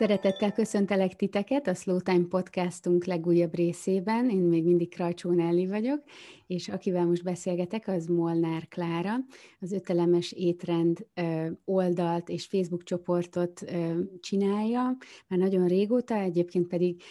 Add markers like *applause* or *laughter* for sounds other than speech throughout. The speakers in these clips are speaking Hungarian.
Szeretettel köszöntelek titeket a Slow Time podcastunk legújabb részében. Én még mindig Krajcsó Nelly vagyok, és akivel most beszélgetek, az Molnár Klára. Az ötelemes étrend oldalt és Facebook csoportot csinálja, már nagyon régóta, egyébként pedig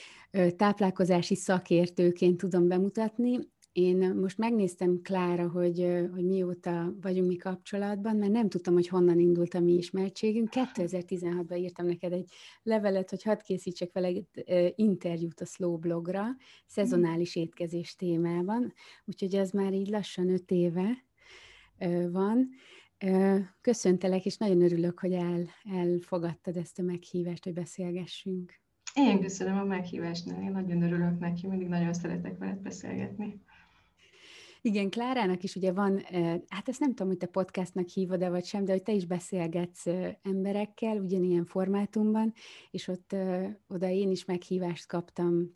táplálkozási szakértőként tudom bemutatni, én most megnéztem, Klára, hogy, hogy mióta vagyunk mi kapcsolatban, mert nem tudtam, hogy honnan indult a mi ismertségünk. 2016-ban írtam neked egy levelet, hogy hadd készítsek vele egy interjút a Slow blogra, szezonális étkezés témában, úgyhogy ez már így lassan öt éve van. Köszöntelek, és nagyon örülök, hogy el, elfogadtad ezt a meghívást, hogy beszélgessünk. Én köszönöm a meghívást, én nagyon örülök neki, mindig nagyon szeretek veled beszélgetni. Igen, Klárának is ugye van, hát ezt nem tudom, hogy te podcastnak hívod-e vagy sem, de hogy te is beszélgetsz emberekkel ugyanilyen formátumban, és ott oda én is meghívást kaptam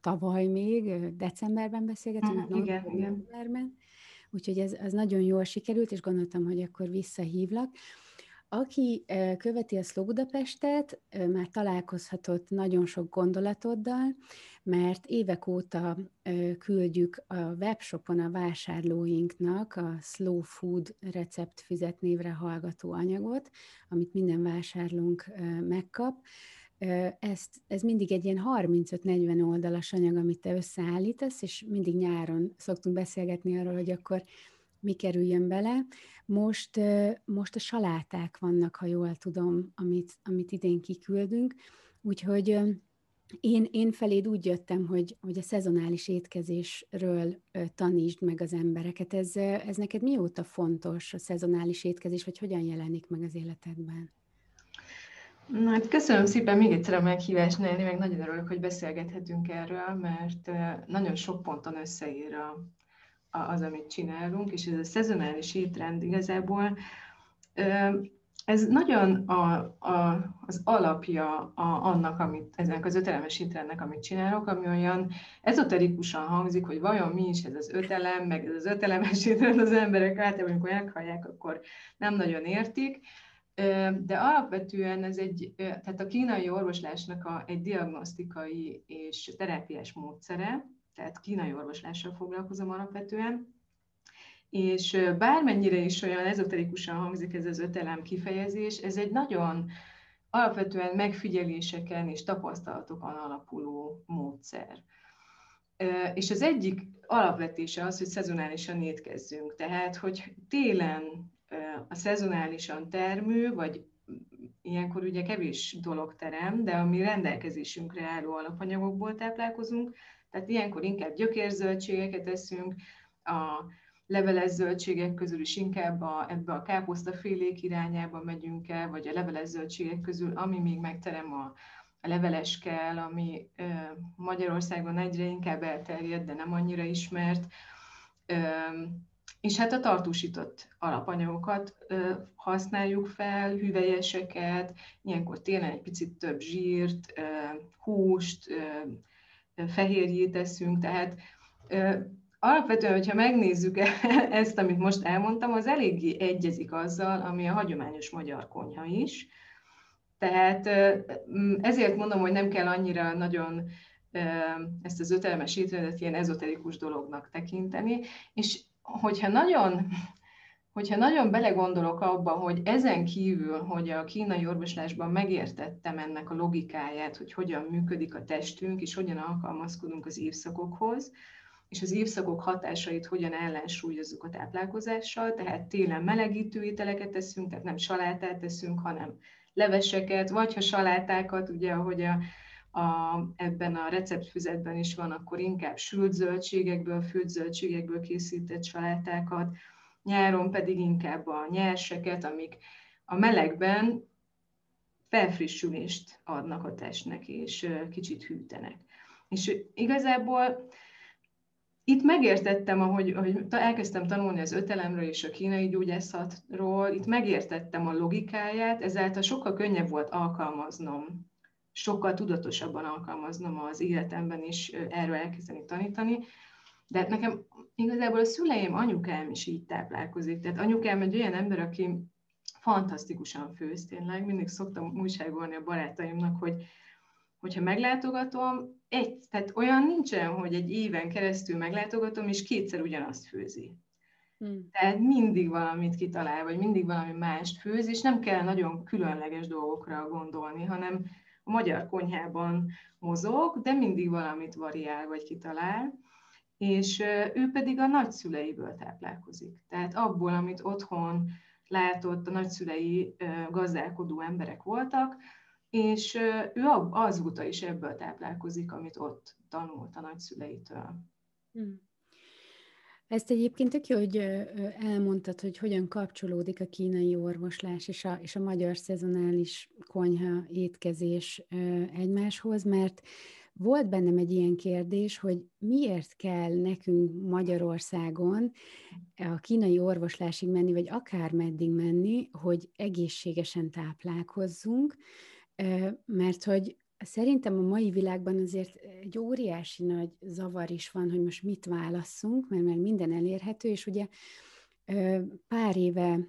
tavaly még, decemberben beszélgetünk, mm, igen, igen. úgyhogy ez az nagyon jól sikerült, és gondoltam, hogy akkor visszahívlak. Aki követi a Slow Budapestet, már találkozhatott nagyon sok gondolatoddal, mert évek óta küldjük a webshopon a vásárlóinknak a Slow Food receptfüzet névre hallgató anyagot, amit minden vásárlónk megkap. Ezt, ez mindig egy ilyen 35-40 oldalas anyag, amit te összeállítasz, és mindig nyáron szoktunk beszélgetni arról, hogy akkor mi kerüljön bele. Most, most a saláták vannak, ha jól tudom, amit, amit idén kiküldünk, úgyhogy én, én feléd úgy jöttem, hogy, hogy a szezonális étkezésről tanítsd meg az embereket. Ez, ez neked mióta fontos a szezonális étkezés, vagy hogyan jelenik meg az életedben? Na, hát köszönöm szépen még egyszer a meghívást, Nelly, meg nagyon örülök, hogy beszélgethetünk erről, mert nagyon sok ponton összeír a, az, amit csinálunk, és ez a szezonális étrend igazából ez nagyon a, a, az alapja a, annak, amit, ezenek az ötelemes étrendnek, amit csinálok, ami olyan ezoterikusan hangzik, hogy vajon mi is ez az ötelem, meg ez az ötelemes étrend az emberek általában, amikor meghallják, akkor nem nagyon értik. De alapvetően ez egy, tehát a kínai orvoslásnak a, egy diagnosztikai és terápiás módszere, tehát kínai orvoslással foglalkozom alapvetően, és bármennyire is olyan ezoterikusan hangzik ez az ötelem kifejezés, ez egy nagyon alapvetően megfigyeléseken és tapasztalatokon alapuló módszer. És az egyik alapvetése az, hogy szezonálisan étkezzünk. Tehát, hogy télen a szezonálisan termő, vagy ilyenkor ugye kevés dolog terem, de ami rendelkezésünkre álló alapanyagokból táplálkozunk, tehát ilyenkor inkább gyökérzöldségeket eszünk, a leveles zöldségek közül is inkább a, ebbe a káposztafélék irányába megyünk el, vagy a leveles zöldségek közül, ami még megterem a, a leveles kell, ami ö, Magyarországon egyre inkább elterjed, de nem annyira ismert. Ö, és hát a tartósított alapanyagokat ö, használjuk fel, hüvelyeseket, ilyenkor tényleg egy picit több zsírt, ö, húst, ö, fehérjét eszünk, tehát alapvetően, hogyha megnézzük *laughs* ezt, amit most elmondtam, az eléggé egyezik azzal, ami a hagyományos magyar konyha is. Tehát ezért mondom, hogy nem kell annyira nagyon ezt az ötelmes étrendet ilyen ezoterikus dolognak tekinteni, és hogyha nagyon hogyha nagyon belegondolok abba, hogy ezen kívül, hogy a kínai orvoslásban megértettem ennek a logikáját, hogy hogyan működik a testünk, és hogyan alkalmazkodunk az évszakokhoz, és az évszakok hatásait hogyan ellensúlyozzuk a táplálkozással, tehát télen melegítő ételeket teszünk, tehát nem salátát teszünk, hanem leveseket, vagy ha salátákat, ugye ahogy a, a, ebben a receptfüzetben is van, akkor inkább sült zöldségekből, fült zöldségekből készített salátákat, nyáron pedig inkább a nyerseket, amik a melegben felfrissülést adnak a testnek, és kicsit hűtenek. És igazából itt megértettem, ahogy, ahogy elkezdtem tanulni az ötelemről és a kínai gyógyászatról, itt megértettem a logikáját, ezáltal sokkal könnyebb volt alkalmaznom, sokkal tudatosabban alkalmaznom az életemben is erről elkezdeni tanítani. De nekem igazából a szüleim, anyukám is így táplálkozik. Tehát anyukám egy olyan ember, aki fantasztikusan főz tényleg. Mindig szoktam újságolni a barátaimnak, hogy hogyha meglátogatom, egy, tehát olyan nincsen, hogy egy éven keresztül meglátogatom, és kétszer ugyanazt főzi. Hmm. Tehát mindig valamit kitalál, vagy mindig valami mást főz, és nem kell nagyon különleges dolgokra gondolni, hanem a magyar konyhában mozog, de mindig valamit variál, vagy kitalál, és ő pedig a nagyszüleiből táplálkozik. Tehát abból, amit otthon látott, a nagyszülei gazdálkodó emberek voltak, és ő azóta is ebből táplálkozik, amit ott tanult a nagyszüleitől. Hmm. Ezt egyébként tök jó, hogy elmondtad, hogy hogyan kapcsolódik a kínai orvoslás és a, és a magyar szezonális konyha étkezés egymáshoz, mert volt bennem egy ilyen kérdés, hogy miért kell nekünk Magyarországon a kínai orvoslásig menni, vagy akár meddig menni, hogy egészségesen táplálkozzunk, mert hogy Szerintem a mai világban azért egy óriási nagy zavar is van, hogy most mit válasszunk, mert már minden elérhető, és ugye pár éve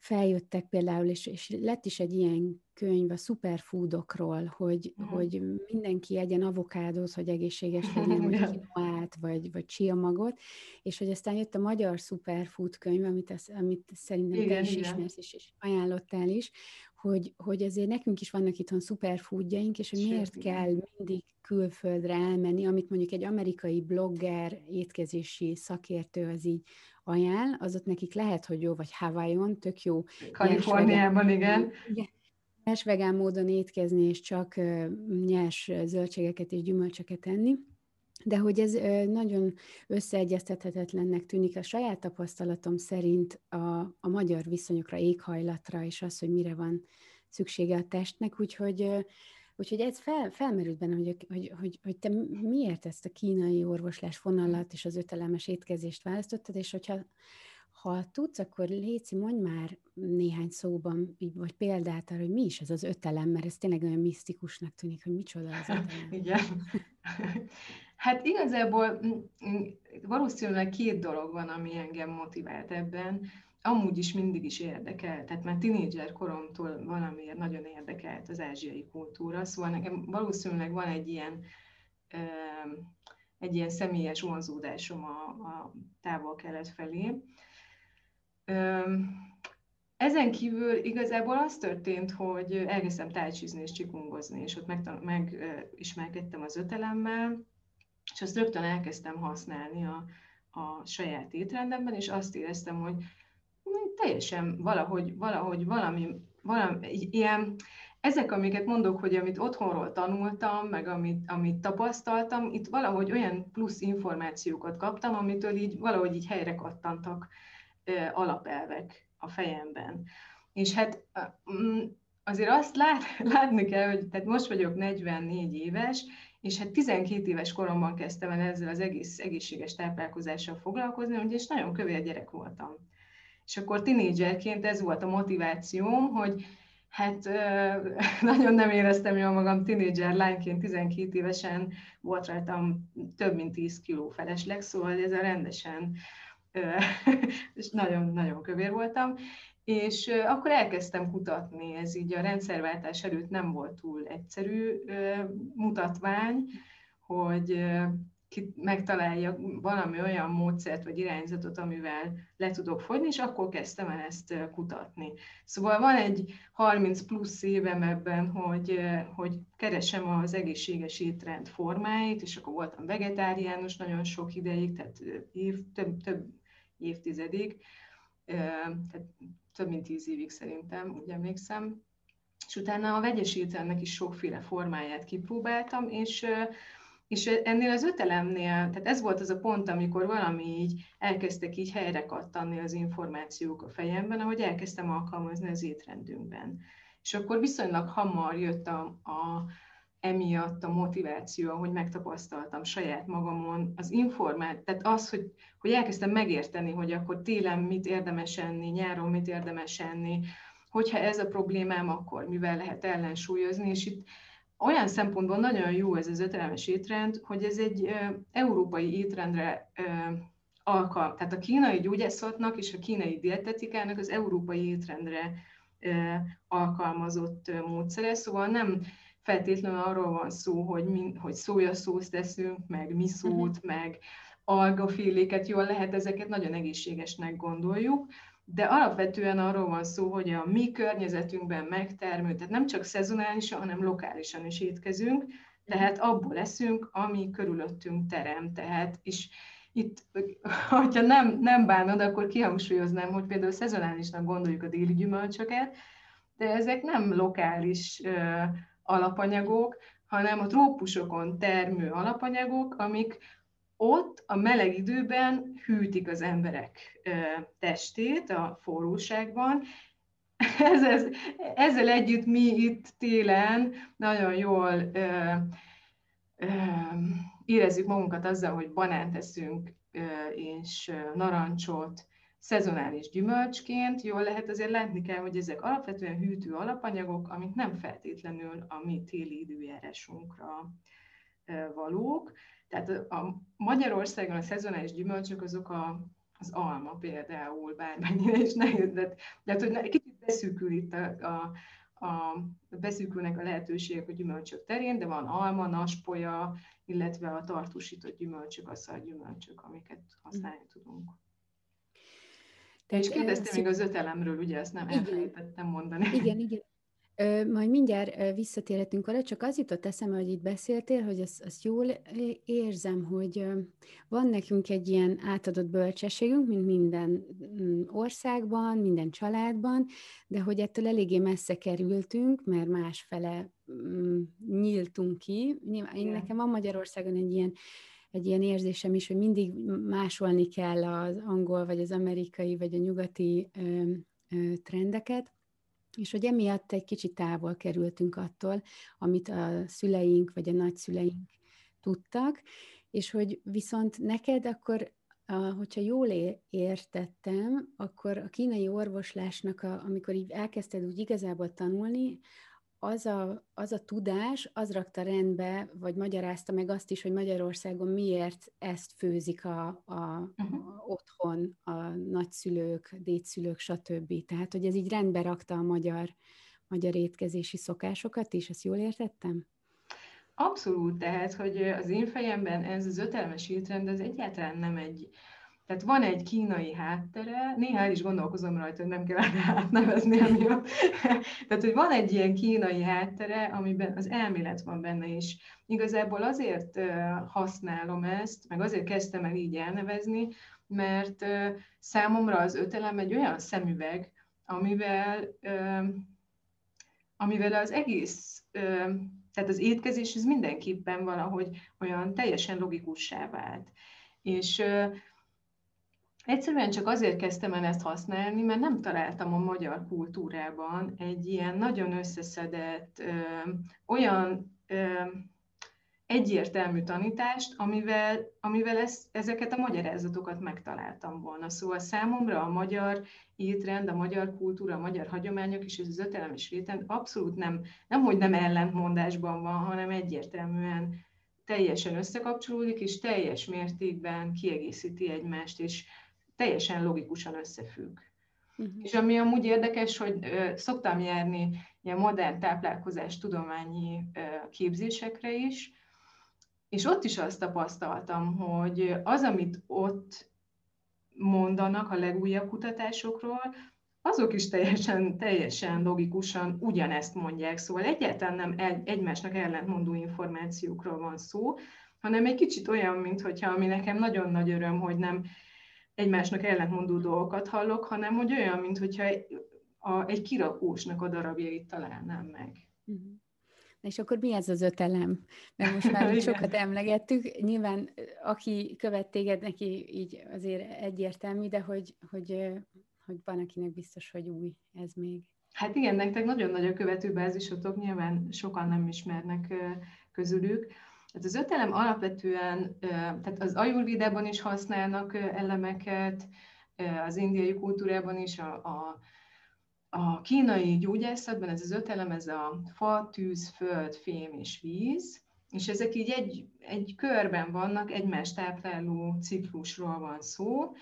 feljöttek például, és, és lett is egy ilyen könyv a superfoodokról, hogy, uh-huh. hogy mindenki egyen avokádót, hogy egészséges legyen, *laughs* vagy kinoát, vagy, vagy chia magot, és hogy aztán jött a magyar superfood könyv, amit, az, amit szerintem igen, te is igen. ismersz, és, és ajánlottál is, hogy, hogy azért nekünk is vannak itthon szuperfoodjaink, és hogy miért Sőt, kell mindig külföldre elmenni, amit mondjuk egy amerikai blogger, étkezési szakértő az így ajánl, az ott nekik lehet, hogy jó, vagy Hawaiion, tök jó. Kaliforniában, igen. igen. Nyers vegán módon étkezni, és csak nyers zöldségeket és gyümölcsöket enni. De hogy ez nagyon összeegyeztethetetlennek tűnik a saját tapasztalatom szerint a, a magyar viszonyokra, éghajlatra, és az, hogy mire van szüksége a testnek, úgyhogy, úgyhogy ez fel, felmerült benne, hogy, hogy, hogy, hogy te miért ezt a kínai orvoslás vonalat és az ötelemes étkezést választottad, és hogyha ha tudsz, akkor Léci, mondj már néhány szóban, vagy példát arra, hogy mi is ez az ötelem, mert ez tényleg olyan misztikusnak tűnik, hogy micsoda az *laughs* ötelem. Igen. *laughs* Hát igazából valószínűleg két dolog van, ami engem motivált ebben. Amúgy is mindig is érdekel, tehát már tinédzser koromtól valamiért nagyon érdekelt az ázsiai kultúra, szóval nekem valószínűleg van egy ilyen, egy ilyen személyes vonzódásom a, a távol-kelet felé. Ezen kívül igazából az történt, hogy elkezdtem tájcsizni és csikungozni, és ott megismerkedtem az ötelemmel, és azt rögtön elkezdtem használni a, a saját étrendemben, és azt éreztem, hogy teljesen valahogy, valahogy valami, valami ilyen, ezek, amiket mondok, hogy amit otthonról tanultam, meg amit, amit tapasztaltam, itt valahogy olyan plusz információkat kaptam, amitől így valahogy így helyre kattantak alapelvek a fejemben. És hát azért azt lát, *laughs* látni kell, hogy tehát most vagyok 44 éves, és hát 12 éves koromban kezdtem el ezzel az egész egészséges táplálkozással foglalkozni, és nagyon kövér gyerek voltam. És akkor tinédzserként ez volt a motivációm, hogy hát *laughs* nagyon nem éreztem jól magam tinédzser lányként, 12 évesen volt rajtam több mint 10 kiló felesleg, szóval ez a rendesen, *laughs* és nagyon-nagyon kövér voltam, és akkor elkezdtem kutatni, ez így a rendszerváltás előtt nem volt túl egyszerű mutatvány, hogy ki megtalálja valami olyan módszert vagy irányzatot, amivel le tudok fogyni, és akkor kezdtem el ezt kutatni. Szóval van egy 30 plusz évem ebben, hogy, hogy keresem az egészséges étrend formáit, és akkor voltam vegetáriánus nagyon sok ideig, tehát év, több, több évtizedig, tehát több mint tíz évig szerintem, úgy emlékszem. És utána a vegyes ételnek is sokféle formáját kipróbáltam, és és ennél az ötelemnél, tehát ez volt az a pont, amikor valami így elkezdtek így helyre kattanni az információk a fejemben, ahogy elkezdtem alkalmazni az étrendünkben. És akkor viszonylag hamar jött a, a, emiatt a motiváció, hogy megtapasztaltam saját magamon az informát, tehát az, hogy, hogy elkezdtem megérteni, hogy akkor télen mit érdemes enni, nyáron mit érdemes enni, hogyha ez a problémám, akkor mivel lehet ellensúlyozni, és itt olyan szempontból nagyon jó ez az ötelemes étrend, hogy ez egy európai étrendre alkalm, tehát a kínai gyógyászatnak és a kínai dietetikának az európai étrendre alkalmazott módszere, szóval nem feltétlenül arról van szó, hogy, min, hogy szójaszószt teszünk, meg miszót, uh-huh. meg algaféléket, jól lehet, ezeket nagyon egészségesnek gondoljuk, de alapvetően arról van szó, hogy a mi környezetünkben megtermült, tehát nem csak szezonálisan, hanem lokálisan is étkezünk, tehát abból leszünk, ami körülöttünk terem. Tehát, és itt, hogyha nem, nem bánod, akkor kihangsúlyoznám, hogy például szezonálisnak gondoljuk a déli gyümölcsöket, de ezek nem lokális uh, alapanyagok, hanem a trópusokon termő alapanyagok, amik ott a meleg időben hűtik az emberek testét a forróságban. *laughs* Ezzel, ezzel együtt mi itt télen nagyon jól ö, ö, érezzük magunkat azzal, hogy banánt teszünk, és narancsot, szezonális gyümölcsként, jól lehet azért látni kell, hogy ezek alapvetően hűtő alapanyagok, amik nem feltétlenül a mi téli időjárásunkra valók. Tehát a Magyarországon a szezonális gyümölcsök azok a, az alma például, bármennyire is nehéz, de, de hát, hogy kicsit beszűkül itt a, a, a, beszűkülnek a lehetőségek a gyümölcsök terén, de van alma, naspolya, illetve a tartósított gyümölcsök, a gyümölcsök, amiket használni tudunk. Te is kérdeztél még az öt elemről, ugye ezt nem elfelejtettem mondani. Igen, igen. Majd mindjárt visszatérhetünk arra, csak az jutott eszembe, hogy itt beszéltél, hogy azt, azt jól érzem, hogy van nekünk egy ilyen átadott bölcsességünk, mint minden mm, országban, minden családban, de hogy ettől eléggé messze kerültünk, mert másfele mm, nyíltunk ki. Én nekem van Magyarországon egy ilyen egy ilyen érzésem is, hogy mindig másolni kell az angol, vagy az amerikai, vagy a nyugati ö, ö, trendeket, és hogy emiatt egy kicsit távol kerültünk attól, amit a szüleink vagy a nagyszüleink tudtak, és hogy viszont neked akkor, hogyha jól értettem, akkor a kínai orvoslásnak, a, amikor így elkezdted úgy igazából tanulni, az a, az a tudás, az rakta rendbe, vagy magyarázta meg azt is, hogy Magyarországon miért ezt főzik a, a, uh-huh. a otthon a nagyszülők, dédszülők, stb. Tehát, hogy ez így rendbe rakta a magyar, magyar étkezési szokásokat is, ezt jól értettem? Abszolút, tehát, hogy az én fejemben ez az ötelmes étrend, ez egyáltalán nem egy, tehát van egy kínai háttere, néha el is gondolkozom rajta, hogy nem kell *laughs* átnevezni emiatt. *laughs* Tehát, hogy van egy ilyen kínai háttere, amiben az elmélet van benne is. Igazából azért használom ezt, meg azért kezdtem el így elnevezni, mert számomra az ötelem egy olyan szemüveg, amivel, amivel az egész, tehát az étkezés ez mindenképpen valahogy olyan teljesen logikussá vált. És Egyszerűen csak azért kezdtem el ezt használni, mert nem találtam a magyar kultúrában egy ilyen nagyon összeszedett, ö, olyan ö, egyértelmű tanítást, amivel, amivel ezt, ezeket a magyarázatokat megtaláltam volna. Szóval számomra a magyar étrend, a magyar kultúra, a magyar hagyományok és ez az ötelemes étrend abszolút nem, nem, hogy nem ellentmondásban van, hanem egyértelműen teljesen összekapcsolódik, és teljes mértékben kiegészíti egymást, és teljesen logikusan összefügg. Uh-huh. És ami amúgy érdekes, hogy ö, szoktam járni ilyen modern táplálkozás tudományi ö, képzésekre is, és ott is azt tapasztaltam, hogy az, amit ott mondanak a legújabb kutatásokról, azok is teljesen, teljesen logikusan ugyanezt mondják. Szóval egyáltalán nem egy, egymásnak ellentmondó információkról van szó, hanem egy kicsit olyan, mint hogyha ami nekem nagyon nagy öröm, hogy nem egymásnak ellentmondó dolgokat hallok, hanem hogy olyan, mintha egy, a, egy kirakósnak a darabjait találnám meg. Uh-huh. És akkor mi ez az öt elem? Mert most már *laughs* sokat emlegettük. Nyilván, aki követ téged, neki így azért egyértelmű, de hogy, hogy, hogy van, akinek biztos, hogy új ez még. Hát igen, nektek nagyon nagy a követőbázisotok, nyilván sokan nem ismernek közülük. Hát az öt elem alapvetően, tehát az ajurvédában is használnak elemeket, az indiai kultúrában is, a, a, a kínai gyógyászatban ez az öt elem, ez a fa, tűz, föld, fém és víz, és ezek így egy, egy körben vannak, egymás tápláló ciklusról van szó.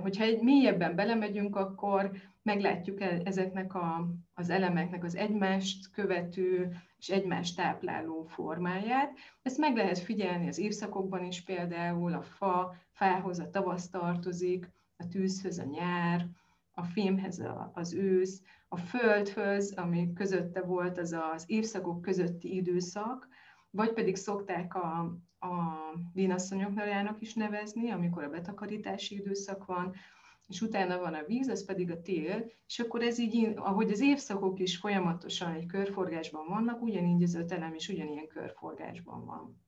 Hogyha egy mélyebben belemegyünk, akkor meglátjuk -e ezeknek a, az elemeknek az egymást követő és egymást tápláló formáját. Ezt meg lehet figyelni az évszakokban is, például a fa, fához a tavasz tartozik, a tűzhöz a nyár, a fémhez az ősz, a földhöz, ami közötte volt, az az évszakok közötti időszak, vagy pedig szokták a, a vénasszonyok is nevezni, amikor a betakarítási időszak van, és utána van a víz, az pedig a tél, és akkor ez így, ahogy az évszakok is folyamatosan egy körforgásban vannak, ugyanígy az ötelem is ugyanilyen körforgásban van.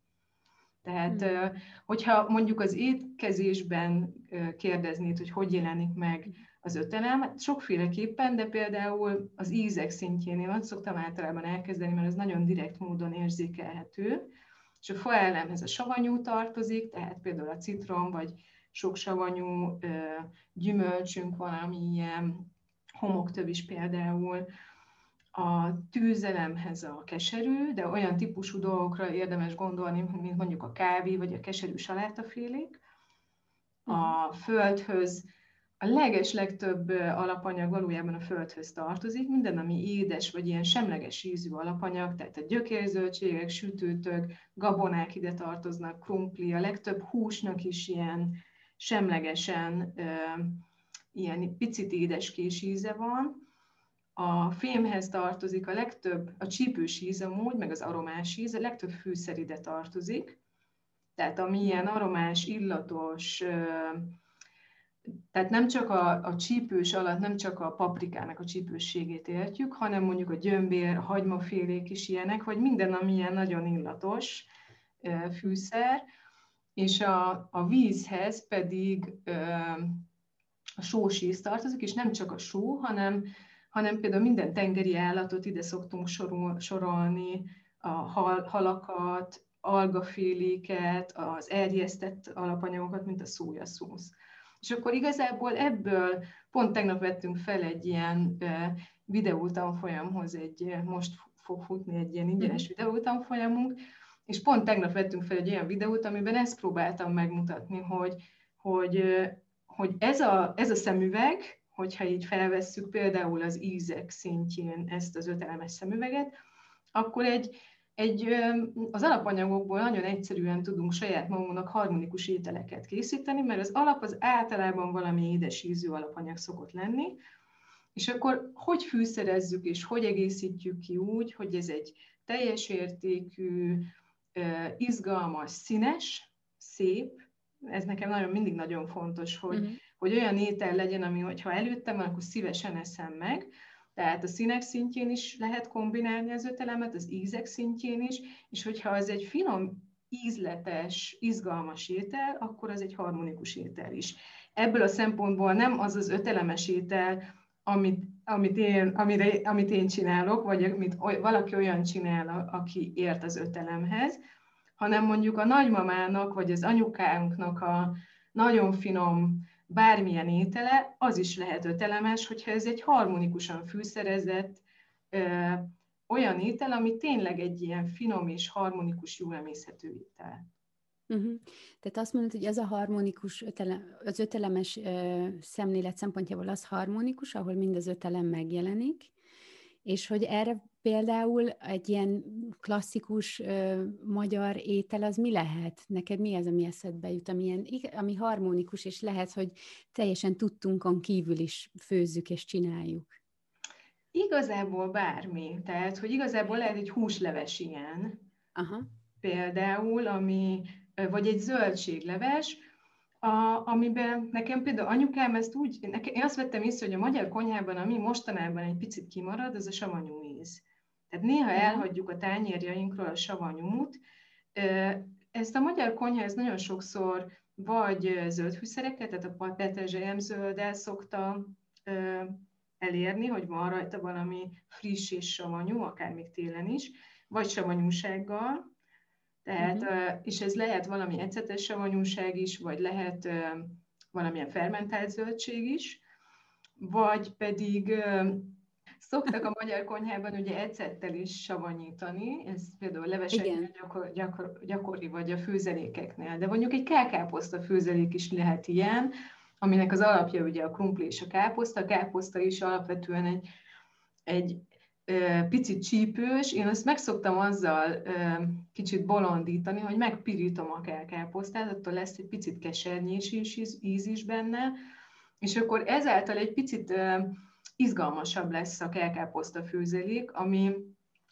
Tehát, hmm. hogyha mondjuk az étkezésben kérdeznéd, hogy hogy jelenik meg az ötelem, hát sokféleképpen, de például az ízek szintjén én ott szoktam általában elkezdeni, mert ez nagyon direkt módon érzékelhető, és a faelemhez a savanyú tartozik, tehát például a citrom, vagy sok savanyú gyümölcsünk van, ami ilyen homoktöv is például, a tűzelemhez a keserű, de olyan típusú dolgokra érdemes gondolni, mint mondjuk a kávé vagy a keserű salátafélék. A földhöz a leges legtöbb alapanyag valójában a földhöz tartozik, minden, ami édes vagy ilyen semleges ízű alapanyag, tehát a gyökérzöldségek, sütőtök, gabonák ide tartoznak, krumpli, a legtöbb húsnak is ilyen semlegesen ilyen picit édeskés íze van. A fémhez tartozik a legtöbb, a csípős íz amúgy, meg az aromás íz, a legtöbb fűszer ide tartozik. Tehát ami ilyen aromás, illatos, tehát nem csak a, a csípős alatt, nem csak a paprikának a csípősségét értjük, hanem mondjuk a gyömbér, a hagymafélék is ilyenek, vagy minden, ami ilyen nagyon illatos fűszer, és a, a vízhez pedig a sós íz tartozik, és nem csak a só, hanem, hanem például minden tengeri állatot ide szoktunk sorol, sorolni, a hal, halakat, algaféléket, az erjesztett alapanyagokat, mint a szójaszósz. És akkor igazából ebből pont tegnap vettünk fel egy ilyen videótanfolyamhoz, egy, most fog futni egy ilyen ingyenes mhm. videótanfolyamunk, és pont tegnap vettünk fel egy olyan videót, amiben ezt próbáltam megmutatni, hogy, hogy, hogy ez, a, ez a szemüveg, hogyha így felvesszük például az ízek szintjén ezt az ötelemes szemüveget, akkor egy, egy, az alapanyagokból nagyon egyszerűen tudunk saját magunknak harmonikus ételeket készíteni, mert az alap az általában valami édes ízű alapanyag szokott lenni, és akkor hogy fűszerezzük és hogy egészítjük ki úgy, hogy ez egy teljes értékű, izgalmas, színes, szép, ez nekem nagyon mindig nagyon fontos, hogy, uh-huh. hogy olyan étel legyen, ami, hogyha előttem van, akkor szívesen eszem meg, tehát a színek szintjén is lehet kombinálni az öt elemet, az ízek szintjén is, és hogyha az egy finom, ízletes, izgalmas étel, akkor az egy harmonikus étel is. Ebből a szempontból nem az az ötelemes étel, amit, amit, én, amire, amit én csinálok, vagy amit valaki olyan csinál, aki ért az ötelemhez, hanem mondjuk a nagymamának, vagy az anyukánknak a nagyon finom bármilyen étele, az is lehet ötelemes, hogyha ez egy harmonikusan fűszerezett ö, olyan étel, ami tényleg egy ilyen finom és harmonikus, jól emészhető étel. Uh-huh. Tehát azt mondod, hogy az a harmonikus, ötele, az ötelemes ö, szemlélet szempontjából az harmonikus, ahol mind az ötelem megjelenik, és hogy erre például egy ilyen klasszikus ö, magyar étel az mi lehet? Neked mi az, ami eszedbe jut, ami, ilyen, ami harmonikus, és lehet, hogy teljesen tudtunkon kívül is főzzük és csináljuk? Igazából bármi. Tehát, hogy igazából lehet egy húsleves ilyen. Aha. Például, ami, vagy egy zöldségleves, a, amiben nekem például anyukám ezt úgy, nekem, én azt vettem észre, hogy a magyar konyhában, ami mostanában egy picit kimarad, az a savanyú íz. Tehát néha mhm. elhagyjuk a tányérjainkról a savanyút. Ezt a magyar konyha, ez nagyon sokszor vagy zöld fűszereket, tehát a petrezselyem zölddel szokta elérni, hogy van rajta valami friss és savanyú, akár még télen is, vagy savanyúsággal, tehát, uh-huh. és ez lehet valami ecetes savanyúság is, vagy lehet valamilyen fermentált zöldség is, vagy pedig szoktak a magyar konyhában ugye ecettel is savanyítani, ez például leveseknél gyakor, gyakor, gyakori, vagy a főzelékeknél, de mondjuk egy kelkáposzta főzelék is lehet ilyen, aminek az alapja ugye a krumpli és a káposzta. A káposzta is alapvetően egy, egy picit csípős, én azt megszoktam azzal kicsit bolondítani, hogy megpirítom a káposztát, attól lesz egy picit kesernyés is, íz is benne, és akkor ezáltal egy picit izgalmasabb lesz a kelkáposzta főzelék, ami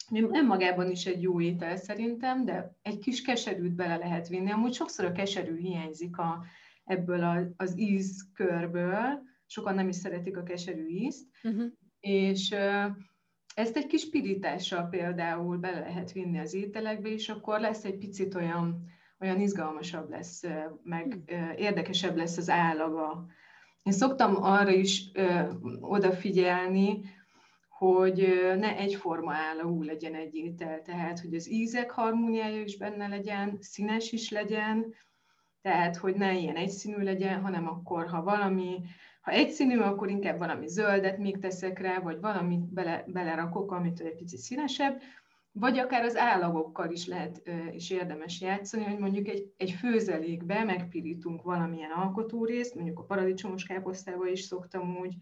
nem magában is egy jó étel szerintem, de egy kis keserűt bele lehet vinni. Amúgy sokszor a keserű hiányzik a, ebből a, az ízkörből, sokan nem is szeretik a keserű ízt, uh-huh. és ezt egy kis pirítással például bele lehet vinni az ételekbe, és akkor lesz egy picit olyan, olyan izgalmasabb lesz, meg hmm. érdekesebb lesz az állaga. Én szoktam arra is odafigyelni, hogy ne egyforma állagú legyen egy étel, tehát hogy az ízek harmóniája is benne legyen, színes is legyen, tehát hogy ne ilyen egyszínű legyen, hanem akkor, ha valami ha egyszínű, akkor inkább valami zöldet még teszek rá, vagy valamit bele, belerakok, amit egy picit színesebb, vagy akár az állagokkal is lehet és érdemes játszani, hogy mondjuk egy, egy főzelékbe megpirítunk valamilyen alkotórészt, mondjuk a paradicsomos káposztába is szoktam úgy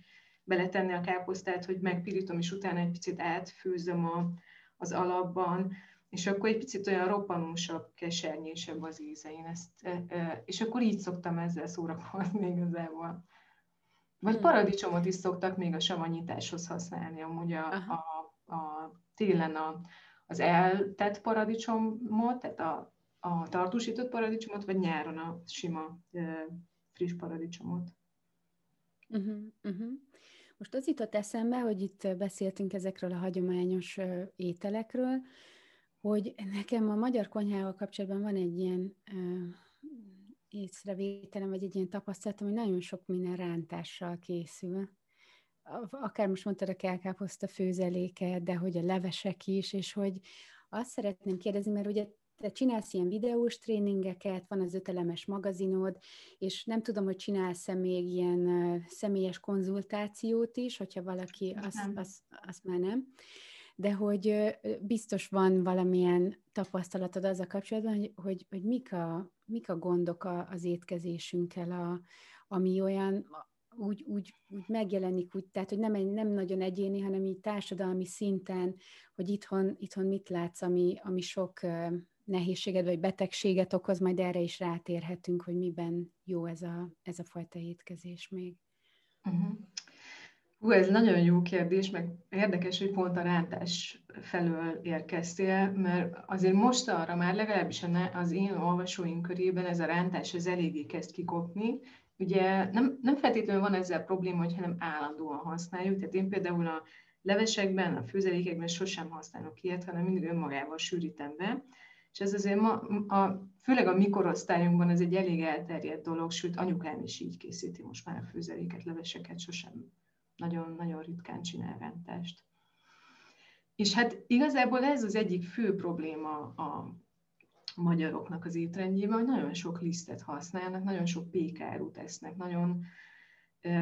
beletenni a káposztát, hogy megpirítom, és utána egy picit átfőzöm a, az alapban, és akkor egy picit olyan roppanósabb, kesernyésebb az íze. Én ezt, és akkor így szoktam ezzel szórakozni *laughs* igazából. Vagy hmm. paradicsomot is szoktak még a savanyításhoz használni, amúgy a, a, a télen a, az eltett paradicsomot, tehát a, a tartósított paradicsomot, vagy nyáron a sima friss paradicsomot. Uh-huh, uh-huh. Most az jutott eszembe, hogy itt beszéltünk ezekről a hagyományos ételekről, hogy nekem a magyar konyhával kapcsolatban van egy ilyen észrevételem, vagy egy ilyen tapasztalatom, hogy nagyon sok minden rántással készül. Akár most mondtad a kelkáposzta főzeléke, de hogy a levesek is, és hogy azt szeretném kérdezni, mert ugye te csinálsz ilyen videós tréningeket, van az ötelemes magazinod, és nem tudom, hogy csinálsz-e még ilyen személyes konzultációt is, hogyha valaki azt, azt, azt már nem de hogy biztos van valamilyen tapasztalatod az a kapcsolatban, hogy, hogy, hogy mik, a, mik a gondok az étkezésünkkel, a, ami olyan, úgy, úgy, úgy megjelenik, úgy, tehát hogy nem, egy, nem nagyon egyéni, hanem így társadalmi szinten, hogy itthon, itthon mit látsz, ami, ami sok nehézséget vagy betegséget okoz, majd erre is rátérhetünk, hogy miben jó ez a, ez a fajta étkezés még. Uh-huh. Hú, ez nagyon jó kérdés, meg érdekes, hogy pont a rántás felől érkeztél, mert azért most arra már legalábbis az én olvasóink körében ez a rántás ez eléggé kezd kikopni. Ugye nem, nem feltétlenül van ezzel probléma, hogy nem állandóan használjuk, tehát én például a levesekben, a főzelékekben sosem használok ilyet, hanem mindig önmagával sűrítem be, és ez azért ma, a, főleg a mikorosztályunkban ez egy elég elterjedt dolog, sőt anyukám is így készíti most már a főzeléket, leveseket, sosem nagyon-nagyon ritkán csinál rántást. És hát igazából ez az egyik fő probléma a magyaroknak az étrendjében, hogy nagyon sok lisztet használnak, nagyon sok pékárút tesznek, nagyon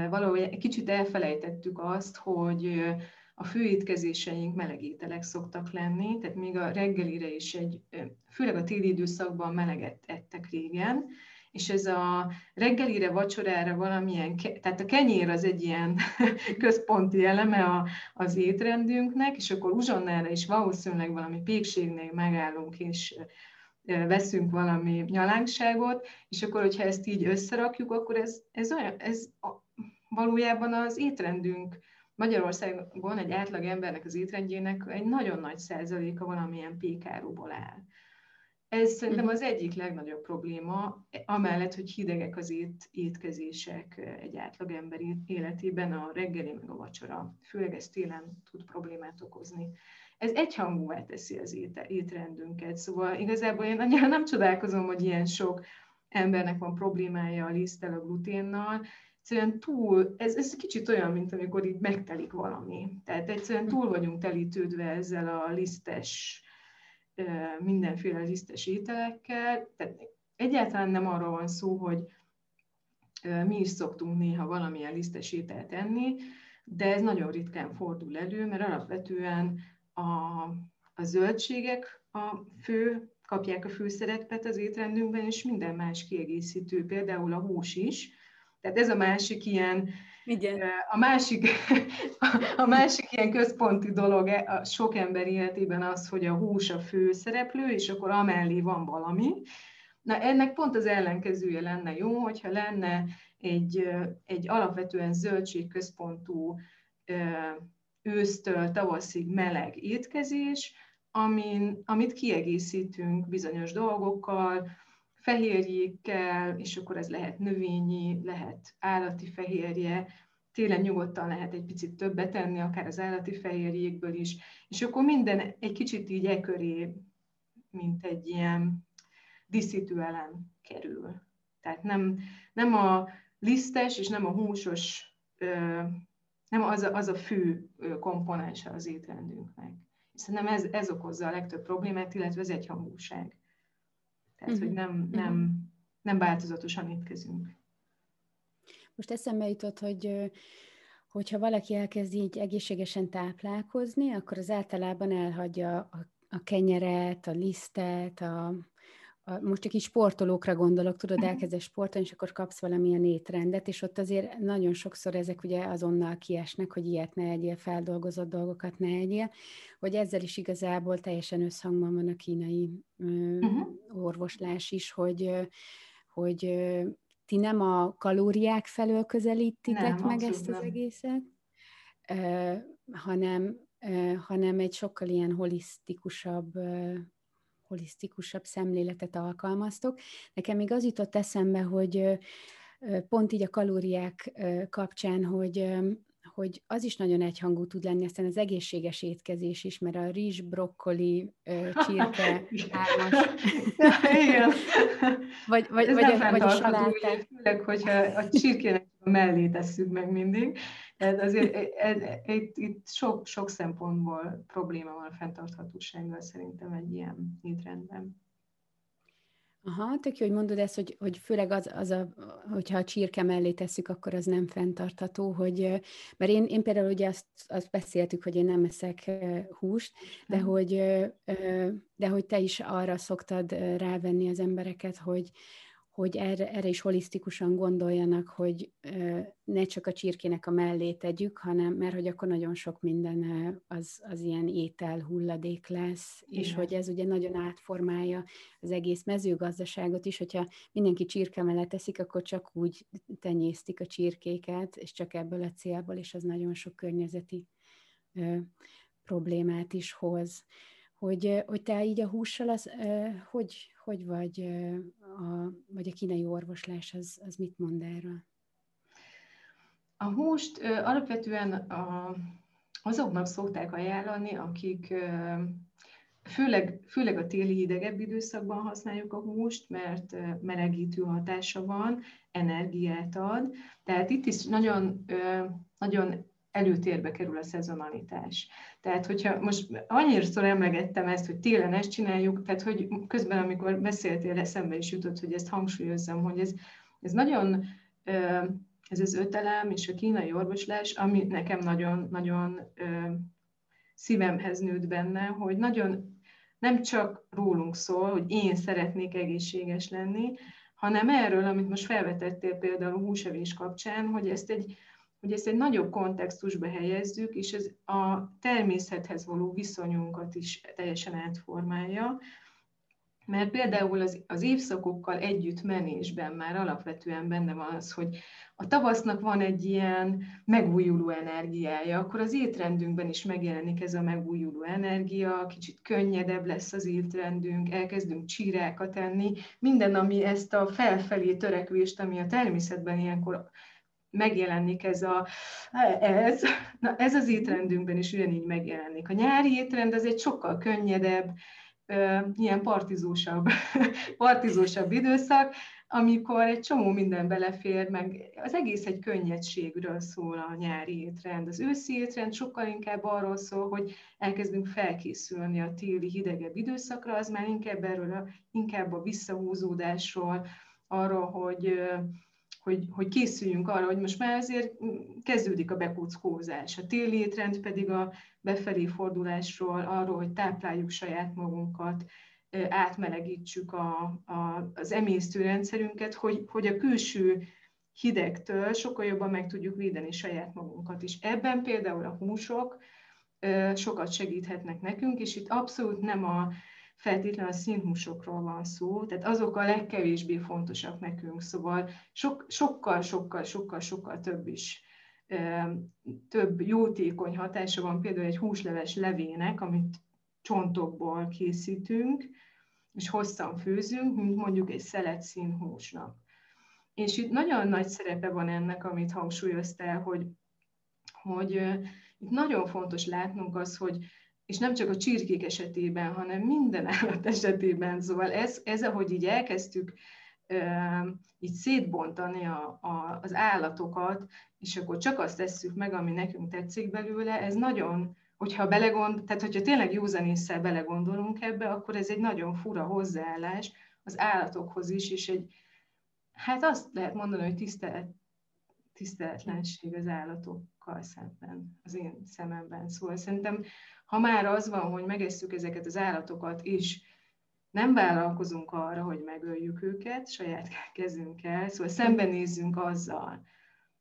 valahogy kicsit elfelejtettük azt, hogy a főétkezéseink meleg ételek szoktak lenni, tehát még a reggelire is egy, főleg a téli időszakban meleget ettek régen, és ez a reggelire, vacsorára valamilyen, tehát a kenyér az egy ilyen *laughs* központi eleme a, az étrendünknek, és akkor uzsonnára is valószínűleg valami pékségnél megállunk, és veszünk valami nyalánkságot, és akkor, hogyha ezt így összerakjuk, akkor ez, ez, olyan, ez valójában az étrendünk Magyarországon egy átlag embernek az étrendjének egy nagyon nagy százaléka valamilyen pékáróból áll. Ez szerintem az egyik legnagyobb probléma, amellett, hogy hidegek az ét, étkezések egy átlagember életében, a reggeli meg a vacsora. Főleg ez télen tud problémát okozni. Ez egyhangúvá teszi az ét, étrendünket, szóval igazából én annyira nem csodálkozom, hogy ilyen sok embernek van problémája a liszttel, a gluténnal, egyszerűen túl, ez, ez kicsit olyan, mint amikor így megtelik valami. Tehát egyszerűen túl vagyunk telítődve ezzel a lisztes mindenféle lisztes ételekkel. Tehát egyáltalán nem arról van szó, hogy mi is szoktunk néha valamilyen lisztes ételt enni, de ez nagyon ritkán fordul elő, mert alapvetően a, a zöldségek a fő, kapják a főszerepet az étrendünkben, és minden más kiegészítő, például a hús is, Tehát ez a másik ilyen, igen. A másik, *laughs* a másik ilyen központi dolog e, a sok ember életében az, hogy a hús a fő szereplő, és akkor amellé van valami. Na ennek pont az ellenkezője lenne jó, hogyha lenne egy, egy alapvetően zöldségközpontú ősztől tavaszig meleg étkezés, amin, amit kiegészítünk bizonyos dolgokkal, fehérjékkel, és akkor ez lehet növényi, lehet állati fehérje, télen nyugodtan lehet egy picit többet tenni, akár az állati fehérjékből is, és akkor minden egy kicsit így e köré, mint egy ilyen díszítő elem kerül. Tehát nem, nem a lisztes és nem a húsos, nem az a, az a fő komponense az étrendünknek. Szerintem ez, ez okozza a legtöbb problémát, illetve ez egyhangúság. Tehát, uh-huh. hogy nem, mhm. nem, nem változatosan étkezünk. Most eszembe jutott, hogy hogyha valaki elkezd így egészségesen táplálkozni, akkor az általában elhagyja a, a kenyeret, a lisztet, a, most csak így sportolókra gondolok, tudod, mhm. elkezdesz sportolni, és akkor kapsz valamilyen étrendet, és ott azért nagyon sokszor ezek ugye azonnal kiesnek, hogy ilyet ne egyél, feldolgozott dolgokat ne egyél, hogy ezzel is igazából teljesen összhangban van a kínai uh-huh. orvoslás is, hogy, hogy ti nem a kalóriák felől közelítitek nem, meg ezt az nem. egészet, uh, hanem, hanem egy sokkal ilyen holisztikusabb holisztikusabb szemléletet alkalmaztok. Nekem még az jutott eszembe, hogy pont így a kalóriák kapcsán, hogy hogy az is nagyon egyhangú tud lenni, aztán az egészséges étkezés is, mert a rizs, brokkoli, csirke, *laughs* hármas. *laughs* Vagy, vagy, Ez vagy, a, vagy a saláták. Főleg, hogyha a csirkének a mellé tesszük meg mindig. Tehát azért itt, itt sok, sok szempontból probléma van a fenntarthatósággal szerintem egy ilyen étrendben. Aha, tök jó, hogy mondod ezt, hogy, hogy főleg az, az a, hogyha a csirke mellé tesszük, akkor az nem fenntartható, hogy, mert én, én például ugye azt, azt beszéltük, hogy én nem eszek húst, de hogy, de hogy te is arra szoktad rávenni az embereket, hogy, hogy erre, erre is holisztikusan gondoljanak, hogy ne csak a csirkének a mellé tegyük, hanem mert hogy akkor nagyon sok minden az, az ilyen étel hulladék lesz, Igen. és hogy ez ugye nagyon átformálja az egész mezőgazdaságot is, hogyha mindenki csirke mellett teszik, akkor csak úgy tenyésztik a csirkéket, és csak ebből a célból, és az nagyon sok környezeti ö, problémát is hoz hogy, hogy te így a hússal, az, hogy, hogy vagy, a, vagy a kínai orvoslás, az, az mit mond erről? A húst alapvetően a, azoknak szokták ajánlani, akik főleg, főleg a téli hidegebb időszakban használjuk a húst, mert melegítő hatása van, energiát ad. Tehát itt is nagyon, nagyon előtérbe kerül a szezonalitás. Tehát, hogyha most annyiszor emlegettem ezt, hogy télen ezt csináljuk, tehát, hogy közben, amikor beszéltél, eszembe is jutott, hogy ezt hangsúlyozzam, hogy ez, ez nagyon, ez az ötelem és a kínai orvoslás, ami nekem nagyon, nagyon szívemhez nőtt benne, hogy nagyon nem csak rólunk szól, hogy én szeretnék egészséges lenni, hanem erről, amit most felvetettél például a húsevés kapcsán, hogy ezt egy, hogy ezt egy nagyobb kontextusba helyezzük, és ez a természethez való viszonyunkat is teljesen átformálja, mert például az, az évszakokkal együtt menésben már alapvetően benne van az, hogy a tavasznak van egy ilyen megújuló energiája, akkor az étrendünkben is megjelenik ez a megújuló energia, kicsit könnyedebb lesz az étrendünk, elkezdünk csírákat enni, minden, ami ezt a felfelé törekvést, ami a természetben ilyenkor megjelenik ez a, ez, na ez az étrendünkben is ugyanígy megjelenik. A nyári étrend az egy sokkal könnyedebb, ilyen partizósabb, *laughs* partizósabb időszak, amikor egy csomó minden belefér, meg az egész egy könnyedségről szól a nyári étrend. Az őszi étrend sokkal inkább arról szól, hogy elkezdünk felkészülni a téli hidegebb időszakra, az már inkább erről, a, inkább a visszahúzódásról, arról, hogy hogy, hogy készüljünk arra, hogy most már azért kezdődik a bekuckózás. A téli étrend pedig a befelé fordulásról, arról, hogy tápláljuk saját magunkat, átmelegítsük a, a, az emésztőrendszerünket, hogy, hogy a külső hidegtől sokkal jobban meg tudjuk védeni saját magunkat is. Ebben például a húsok sokat segíthetnek nekünk, és itt abszolút nem a feltétlenül a színhúsokról van szó, tehát azok a legkevésbé fontosak nekünk, szóval sok, sokkal, sokkal, sokkal, sokkal több is több jótékony hatása van például egy húsleves levének, amit csontokból készítünk, és hosszan főzünk, mint mondjuk egy szelet színhúsnak. És itt nagyon nagy szerepe van ennek, amit hangsúlyoztál, hogy, hogy itt nagyon fontos látnunk az, hogy és nem csak a csirkék esetében, hanem minden állat esetében. Szóval ez, ez ahogy így elkezdtük így szétbontani a, a, az állatokat, és akkor csak azt tesszük meg, ami nekünk tetszik belőle, ez nagyon, hogyha belegond, tehát hogyha tényleg józanésszel belegondolunk ebbe, akkor ez egy nagyon fura hozzáállás az állatokhoz is, és egy, hát azt lehet mondani, hogy tisztelet, tiszteletlenség az állatokkal szemben, az én szememben. Szóval szerintem, ha már az van, hogy megesszük ezeket az állatokat, és nem vállalkozunk arra, hogy megöljük őket saját *laughs* kezünkkel, szóval szembenézzünk azzal,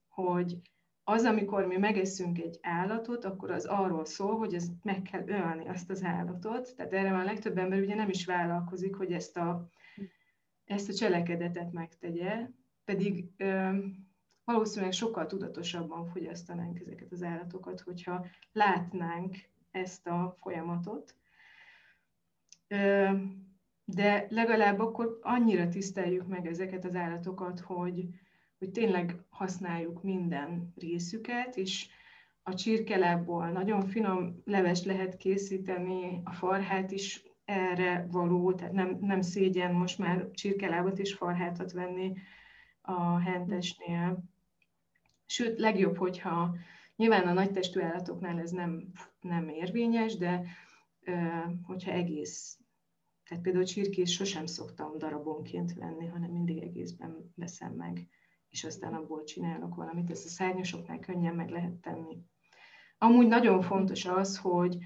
hogy az, amikor mi megeszünk egy állatot, akkor az arról szól, hogy ezt meg kell ölni, azt az állatot. Tehát erre már a legtöbb ember ugye nem is vállalkozik, hogy ezt a, ezt a cselekedetet megtegye, pedig valószínűleg sokkal tudatosabban fogyasztanánk ezeket az állatokat, hogyha látnánk ezt a folyamatot. De legalább akkor annyira tiszteljük meg ezeket az állatokat, hogy, hogy tényleg használjuk minden részüket, és a csirkelábból nagyon finom leves lehet készíteni, a farhát is erre való, tehát nem, nem szégyen most már csirkelábot és farhátat venni a hentesnél. Sőt, legjobb, hogyha nyilván a nagy testű állatoknál ez nem, nem érvényes, de hogyha egész tehát például csirkés sosem szoktam darabonként venni, hanem mindig egészben veszem meg, és aztán abból csinálok valamit. Ezt a szárnyasoknál könnyen meg lehet tenni. Amúgy nagyon fontos az, hogy,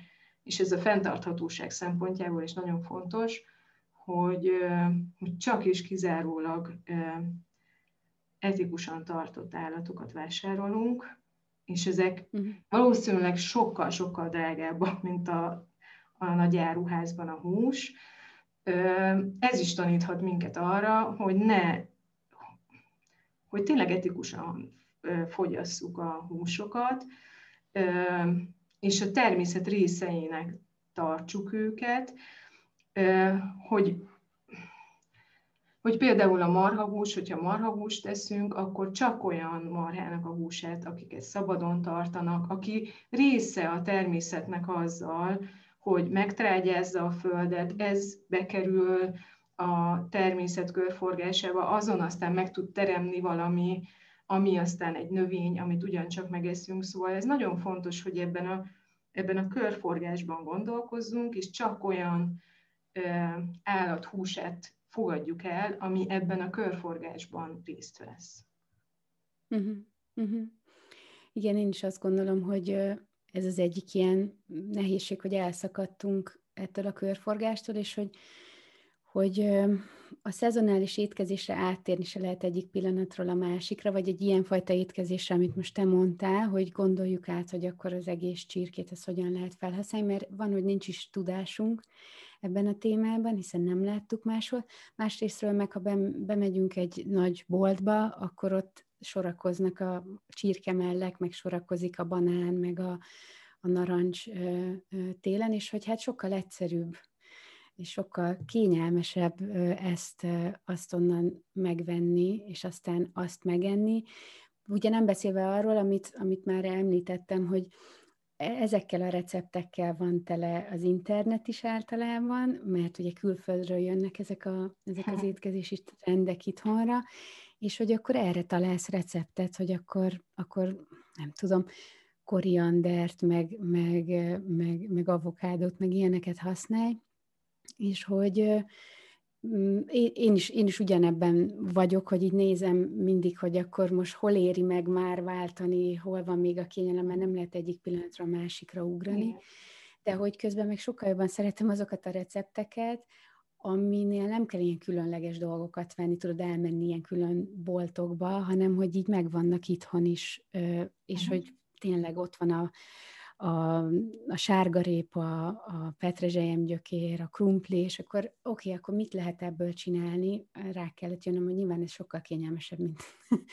és ez a fenntarthatóság szempontjából is nagyon fontos, hogy, hogy csak és kizárólag etikusan tartott állatokat vásárolunk, és ezek uh-huh. valószínűleg sokkal-sokkal drágábbak, mint a, a nagy áruházban a hús, ez is taníthat minket arra, hogy ne, hogy tényleg etikusan fogyasszuk a húsokat, és a természet részeinek tartsuk őket, hogy hogy például a marhahús, hogyha marhahúst teszünk, akkor csak olyan marhának a húsát, akiket szabadon tartanak, aki része a természetnek azzal, hogy megtrágyázza a földet, ez bekerül a természet körforgásába, azon aztán meg tud teremni valami, ami aztán egy növény, amit ugyancsak megeszünk. Szóval ez nagyon fontos, hogy ebben a, ebben a körforgásban gondolkozzunk, és csak olyan állathúsát fogadjuk el, ami ebben a körforgásban részt vesz. Uh-huh. Uh-huh. Igen, én is azt gondolom, hogy ez az egyik ilyen nehézség, hogy elszakadtunk ettől a körforgástól, és hogy, hogy a szezonális étkezésre áttérni se lehet egyik pillanatról a másikra, vagy egy ilyenfajta étkezésre, amit most te mondtál, hogy gondoljuk át, hogy akkor az egész csirkét ezt hogyan lehet felhasználni, mert van, hogy nincs is tudásunk ebben a témában, hiszen nem láttuk máshol. Másrésztről meg, ha bemegyünk egy nagy boltba, akkor ott sorakoznak a csirke mellek, meg sorakozik a banán, meg a, a narancs ö, ö, télen, és hogy hát sokkal egyszerűbb és sokkal kényelmesebb ezt, azt onnan megvenni, és aztán azt megenni. Ugye nem beszélve arról, amit, amit már említettem, hogy ezekkel a receptekkel van tele az internet is általában, mert ugye külföldről jönnek ezek, a, ezek az *laughs* étkezési trendek itthonra, és hogy akkor erre találsz receptet, hogy akkor, akkor nem tudom, koriandert, meg, meg, meg, meg avokádot, meg ilyeneket használj, és hogy én is, én is ugyanebben vagyok, hogy így nézem mindig, hogy akkor most hol éri meg már váltani, hol van még a kényelem, mert nem lehet egyik pillanatra a másikra ugrani, de hogy közben meg sokkal jobban szeretem azokat a recepteket, aminél nem kell ilyen különleges dolgokat venni, tudod elmenni ilyen külön boltokba, hanem hogy így megvannak itthon is, és uh-huh. hogy tényleg ott van a, a, a sárgarépa, a petrezselyem gyökér, a krumpli, és akkor oké, okay, akkor mit lehet ebből csinálni? Rá kellett jönnöm, hogy nyilván ez sokkal kényelmesebb, mint *laughs*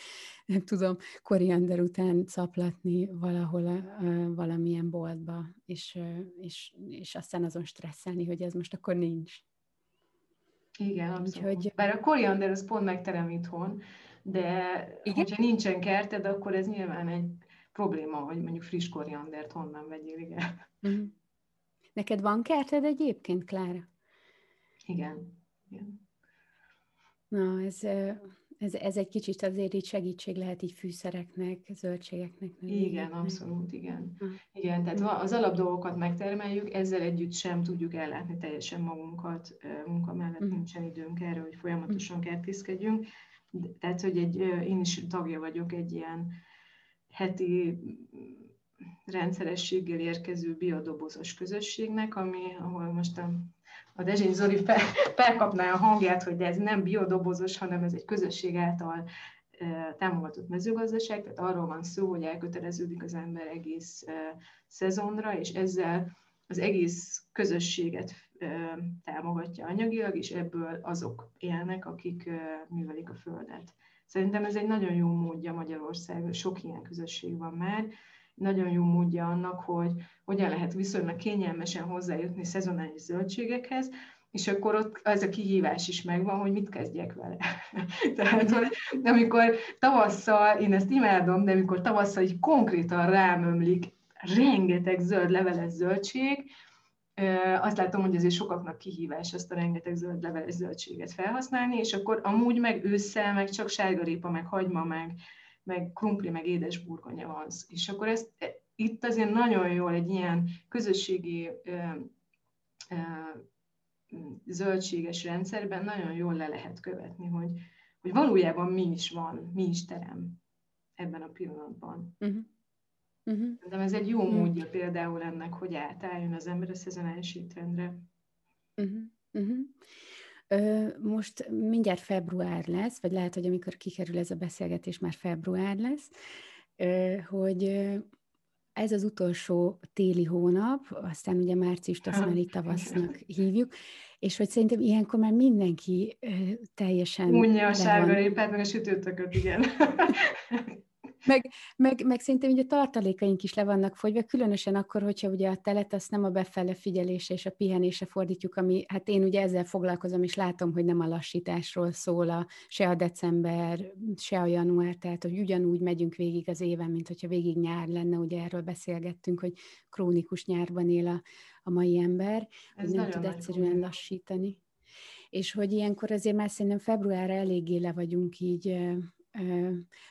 nem tudom, koriander után szaplatni valahol uh, valamilyen boltba, és, és, és aztán azon stresszelni, hogy ez most akkor nincs. Igen, abszolút. Úgyhogy... Bár a koriander az pont megterem itthon, de Igen? hogyha nincsen kerted, akkor ez nyilván egy probléma, hogy mondjuk friss koriandert honnan vegyél, igen. Uh-huh. Neked van kerted egyébként, Klára? Igen. igen. Na, ez, ez, ez egy kicsit azért így segítség lehet így fűszereknek, zöldségeknek. Igen, abszolút, igen. Uh-huh. Igen, tehát az alapdolgokat megtermeljük, ezzel együtt sem tudjuk ellátni teljesen magunkat, munka mellett uh-huh. nincsen időnk erre, hogy folyamatosan kertészkedjünk. Tehát, hogy egy, én is tagja vagyok egy ilyen heti rendszerességgel érkező biodobozos közösségnek, ami, ahol most a, a Dezsény Zoli fel, felkapná a hangját, hogy ez nem biodobozos, hanem ez egy közösség által e, támogatott mezőgazdaság, tehát arról van szó, hogy elköteleződik az ember egész e, szezonra, és ezzel az egész közösséget e, támogatja anyagilag, és ebből azok élnek, akik művelik a földet. Szerintem ez egy nagyon jó módja Magyarország, sok ilyen közösség van már, nagyon jó módja annak, hogy hogyan lehet viszonylag kényelmesen hozzájutni szezonális zöldségekhez, és akkor ott ez a kihívás is megvan, hogy mit kezdjek vele. *laughs* Tehát, hogy amikor tavasszal, én ezt imádom, de amikor tavasszal így konkrétan rámömlik rengeteg zöld leveles zöldség, azt látom, hogy azért sokaknak kihívás ezt a rengeteg zöld leveles zöldséget felhasználni, és akkor amúgy meg ősszel, meg csak sárgarépa, meg hagyma, meg, meg krumpli, meg édes burgonya van. És akkor ezt, e, itt azért nagyon jól egy ilyen közösségi ö, ö, zöldséges rendszerben nagyon jól le lehet követni, hogy, hogy valójában mi is van, mi is terem ebben a pillanatban. Uh-huh. Uh-huh. De ez egy jó uh-huh. módja például ennek, hogy átálljon az ember a szezonális étrendre. Uh-huh. Uh-huh. most mindjárt február lesz, vagy lehet, hogy amikor kikerül ez a beszélgetés, már február lesz, hogy ez az utolsó téli hónap, aztán ugye március azt már tavasznak hívjuk, és hogy szerintem ilyenkor már mindenki teljesen... Unja a sárga répát, meg a sütőtököt, igen. *laughs* meg, meg, meg szerintem ugye a tartalékaink is le vannak fogyva, különösen akkor, hogyha ugye a telet azt nem a befele figyelése és a pihenése fordítjuk, ami, hát én ugye ezzel foglalkozom, és látom, hogy nem a lassításról szól a, se a december, se a január, tehát hogy ugyanúgy megyünk végig az éven, mint hogyha végig nyár lenne, ugye erről beszélgettünk, hogy krónikus nyárban él a, a mai ember, Ez hogy nem tud egyszerűen lassítani. És hogy ilyenkor azért már szerintem februárra eléggé le vagyunk így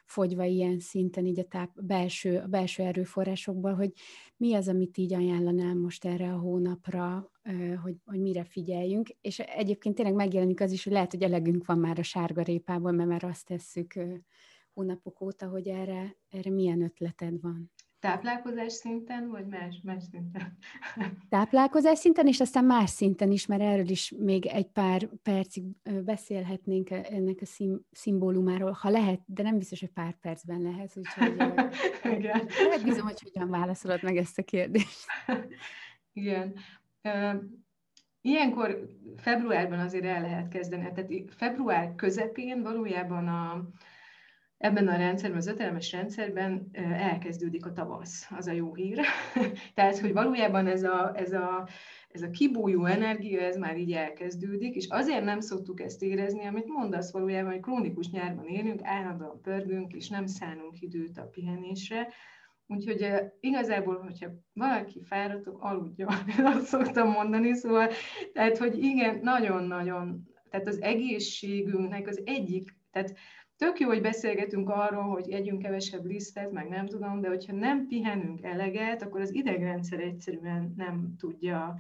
fogyva ilyen szinten így a táp, belső, a belső erőforrásokból, hogy mi az, amit így ajánlanám most erre a hónapra, hogy, hogy mire figyeljünk, és egyébként tényleg megjelenik az is, hogy lehet, hogy elegünk van már a sárgarépából, mert már azt tesszük hónapok óta, hogy erre, erre milyen ötleted van. Táplálkozás szinten, vagy más, más szinten? Táplálkozás szinten, és aztán más szinten is, mert erről is még egy pár percig beszélhetnénk ennek a szim, szimbólumáról, ha lehet, de nem biztos, hogy pár percben lehet, úgyhogy *laughs* Igen. megbízom, hogy hogyan válaszolod meg ezt a kérdést. *laughs* Igen. Ilyenkor februárban azért el lehet kezdeni, tehát február közepén valójában a, ebben a rendszerben, az ötelemes rendszerben elkezdődik a tavasz, az a jó hír. *laughs* Tehát, hogy valójában ez a, ez a, ez a kibújó energia, ez már így elkezdődik, és azért nem szoktuk ezt érezni, amit mondasz valójában, hogy krónikus nyárban élünk, állandóan pörgünk, és nem szánunk időt a pihenésre, Úgyhogy igazából, hogyha valaki fáradtok, aludjon, *laughs* azt szoktam mondani, szóval, tehát, hogy igen, nagyon-nagyon, tehát az egészségünknek az egyik, tehát tök jó, hogy beszélgetünk arról, hogy együnk kevesebb lisztet, meg nem tudom, de hogyha nem pihenünk eleget, akkor az idegrendszer egyszerűen nem tudja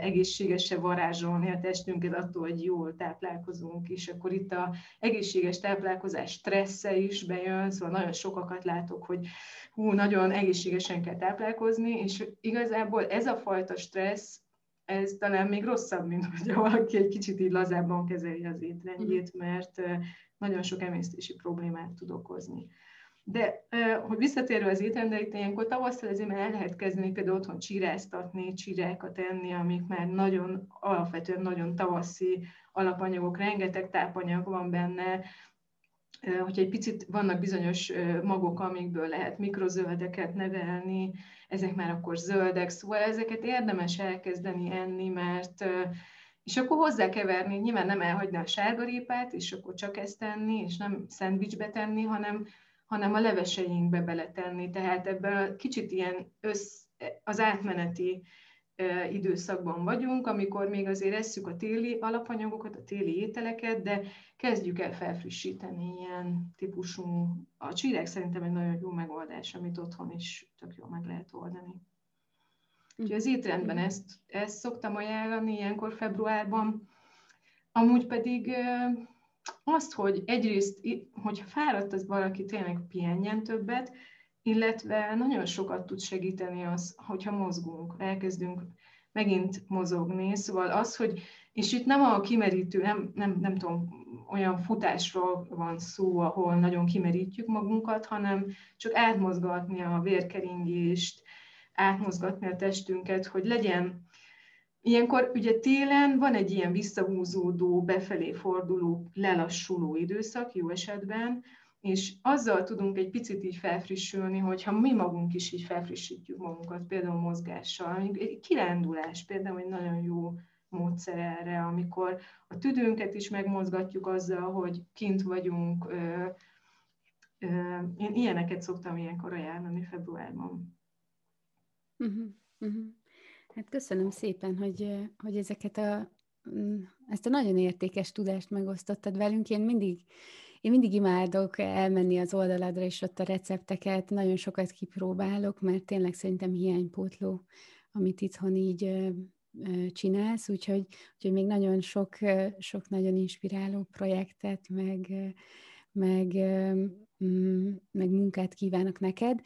egészségese varázsolni a testünket attól, hogy jól táplálkozunk, és akkor itt a egészséges táplálkozás stressze is bejön, szóval nagyon sokakat látok, hogy hú, nagyon egészségesen kell táplálkozni, és igazából ez a fajta stressz ez talán még rosszabb, mint hogyha valaki egy kicsit így lazábban kezeli az étrendjét, mhm. mert nagyon sok emésztési problémát tud okozni. De hogy visszatérve az étrendre, itt ilyenkor tavasszal azért már el lehet kezdeni például otthon csiráztatni, csirákat enni, amik már nagyon, alapvetően nagyon tavaszi alapanyagok, rengeteg tápanyag van benne, hogyha egy picit vannak bizonyos magok, amikből lehet mikrozöldeket nevelni, ezek már akkor zöldek, szóval ezeket érdemes elkezdeni enni, mert és akkor hozzákeverni, nyilván nem elhagyni a sárgarépát, és akkor csak ezt tenni, és nem szendvicsbe tenni, hanem, hanem a leveseinkbe beletenni. Tehát ebből kicsit ilyen össz, az átmeneti időszakban vagyunk, amikor még azért esszük a téli alapanyagokat, a téli ételeket, de kezdjük el felfrissíteni ilyen típusú. A csírek szerintem egy nagyon jó megoldás, amit otthon is tök jól meg lehet oldani. Úgyhogy az étrendben ezt, ezt szoktam ajánlani ilyenkor februárban. Amúgy pedig azt, hogy egyrészt, hogyha fáradt az valaki, tényleg pihenjen többet, illetve nagyon sokat tud segíteni az, hogyha mozgunk, elkezdünk megint mozogni, szóval az, hogy, és itt nem a kimerítő, nem, nem, nem tudom, olyan futásról van szó, ahol nagyon kimerítjük magunkat, hanem csak átmozgatni a vérkeringést, átmozgatni a testünket, hogy legyen Ilyenkor ugye télen van egy ilyen visszahúzódó, befelé forduló, lelassuló időszak jó esetben, és azzal tudunk egy picit így felfrissülni, hogyha mi magunk is így felfrissítjük magunkat, például mozgással. Egy kirándulás például egy nagyon jó módszer erre, amikor a tüdőnket is megmozgatjuk azzal, hogy kint vagyunk. Én ilyeneket szoktam ilyenkor ajánlani februárban. Uh-huh, uh-huh. Hát köszönöm szépen, hogy, hogy ezeket a, mm, ezt a nagyon értékes tudást megosztottad velünk. Én mindig én mindig imádok elmenni az oldaladra, és ott a recepteket nagyon sokat kipróbálok, mert tényleg szerintem hiánypótló, amit itthon így csinálsz, úgyhogy, úgyhogy még nagyon sok, sok nagyon inspiráló projektet, meg, meg, mm, meg munkát kívánok neked.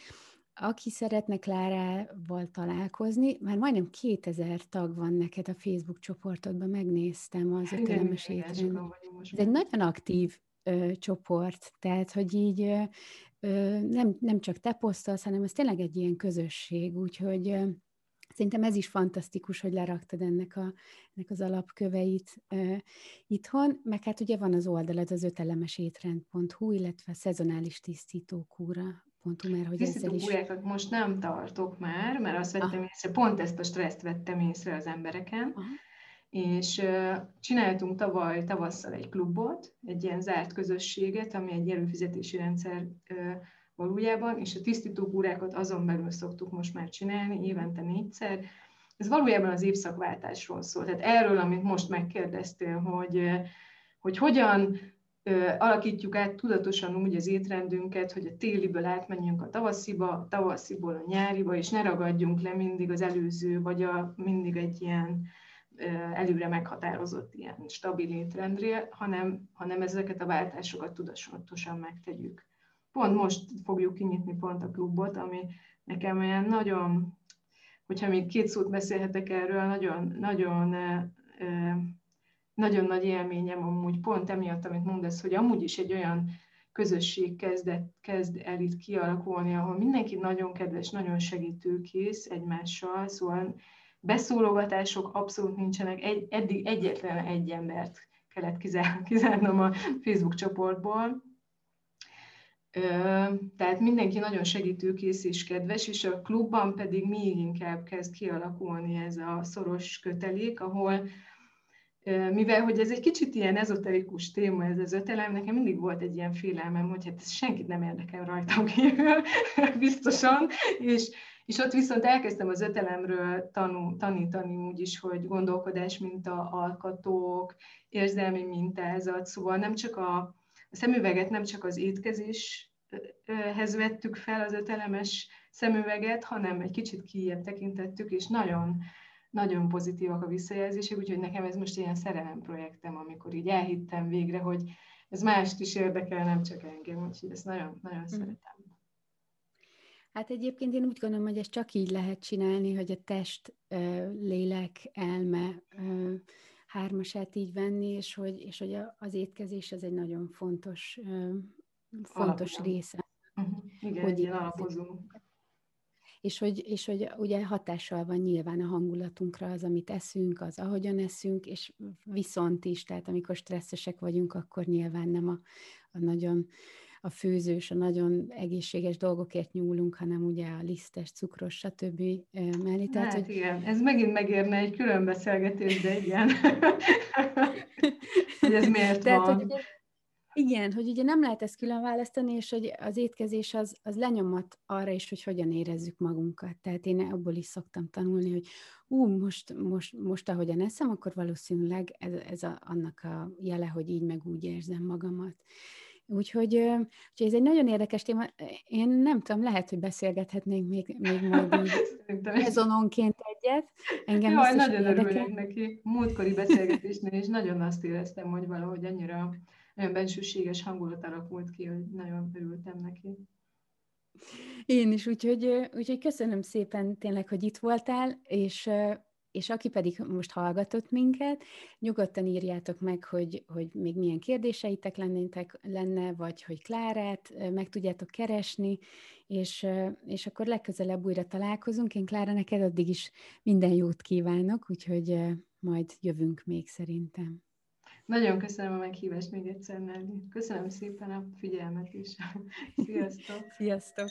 Aki szeretne Klárával találkozni, már majdnem 2000 tag van neked a Facebook csoportodban, megnéztem az ötelemes étrend. Ez egy nagyon aktív ö, csoport, tehát hogy így ö, nem, nem csak te posztolsz, hanem ez tényleg egy ilyen közösség, úgyhogy ö, Szerintem ez is fantasztikus, hogy leraktad ennek, a, ennek az alapköveit ö, itthon, meg hát ugye van az oldalad az ötelemesétrend.hu, illetve szezonális tisztítókúra.hu, mert hogy ezzel is... most nem tartok már, mert azt vettem ah. észre, pont ezt a stresszt vettem észre az embereken, Aha és csináltunk tavaly tavasszal egy klubot, egy ilyen zárt közösséget, ami egy előfizetési rendszer valójában, és a tisztítókúrákat azon belül szoktuk most már csinálni, évente négyszer. Ez valójában az évszakváltásról szól. Tehát erről, amit most megkérdeztél, hogy, hogy hogyan alakítjuk át tudatosan úgy az étrendünket, hogy a téliből átmenjünk a tavasziba, a tavasziból a nyáriba, és ne ragadjunk le mindig az előző, vagy a, mindig egy ilyen előre meghatározott ilyen stabil étrendre, hanem, hanem ezeket a váltásokat tudatosan megtegyük. Pont most fogjuk kinyitni pont a klubot, ami nekem olyan nagyon, hogyha még két szót beszélhetek erről, nagyon, nagyon, nagyon nagy élményem amúgy pont emiatt, amit mondasz, hogy amúgy is egy olyan közösség kezdett, kezd el itt kialakulni, ahol mindenki nagyon kedves, nagyon segítőkész egymással, szóval beszólogatások abszolút nincsenek, egy, eddig egyetlen egy embert kellett kizárnom a Facebook csoportból. Tehát mindenki nagyon segítőkész és kedves, és a klubban pedig még inkább kezd kialakulni ez a szoros kötelék, ahol mivel hogy ez egy kicsit ilyen ezoterikus téma, ez az ötelem, nekem mindig volt egy ilyen félelmem, hogy hát ez senkit nem érdekel rajtam kívül, *laughs* biztosan, és, és ott viszont elkezdtem az ötelemről tanul, tanítani úgy is, hogy gondolkodás minta, alkatók, érzelmi mintázat, szóval nem csak a, a szemüveget nem csak az étkezéshez vettük fel az ötelemes szemüveget, hanem egy kicsit kijebb tekintettük, és nagyon, nagyon pozitívak a visszajelzések, úgyhogy nekem ez most ilyen szerelem projektem, amikor így elhittem végre, hogy ez mást is érdekel, nem csak engem, úgyhogy ezt nagyon, nagyon mm. szeretem. Hát egyébként én úgy gondolom, hogy ezt csak így lehet csinálni, hogy a test, lélek, elme hármasát így venni, és hogy, és hogy az étkezés az egy nagyon fontos, fontos Alapján. része. Uh-huh. Igen, hogy egy alapozó. És hogy, és hogy ugye hatással van nyilván a hangulatunkra az, amit eszünk, az, ahogyan eszünk, és viszont is, tehát amikor stresszesek vagyunk, akkor nyilván nem a, a nagyon a főzős, a nagyon egészséges dolgokért nyúlunk, hanem ugye a lisztes, cukros, stb. mellé. Tehát, hát hogy... igen, ez megint megérne egy külön beszélgetés, de igen. *laughs* hogy ez miért Tehát, van. Hogy igen, hogy ugye nem lehet ezt külön választani, és hogy az étkezés az, az lenyomat arra is, hogy hogyan érezzük magunkat. Tehát én abból is szoktam tanulni, hogy ú, most, most, most ahogyan eszem, akkor valószínűleg ez, ez a, annak a jele, hogy így meg úgy érzem magamat. Úgyhogy, úgyhogy ez egy nagyon érdekes téma. Én nem tudom, lehet, hogy beszélgethetnénk még, még majd rezononként egyet. Engem Jaj, nagyon örülök neki. Múltkori beszélgetésnél is nagyon azt éreztem, hogy valahogy annyira nagyon bensőséges hangulat alakult ki, hogy nagyon örültem neki. Én is, úgyhogy, úgyhogy köszönöm szépen tényleg, hogy itt voltál, és és aki pedig most hallgatott minket, nyugodtan írjátok meg, hogy, hogy még milyen kérdéseitek lennétek, lenne, vagy hogy Klárát meg tudjátok keresni, és, és akkor legközelebb újra találkozunk. Én Klára, neked addig is minden jót kívánok, úgyhogy majd jövünk még szerintem. Nagyon köszönöm a meghívást még egyszer, Nelly. Köszönöm szépen a figyelmet is. *laughs* Sziasztok! Sziasztok!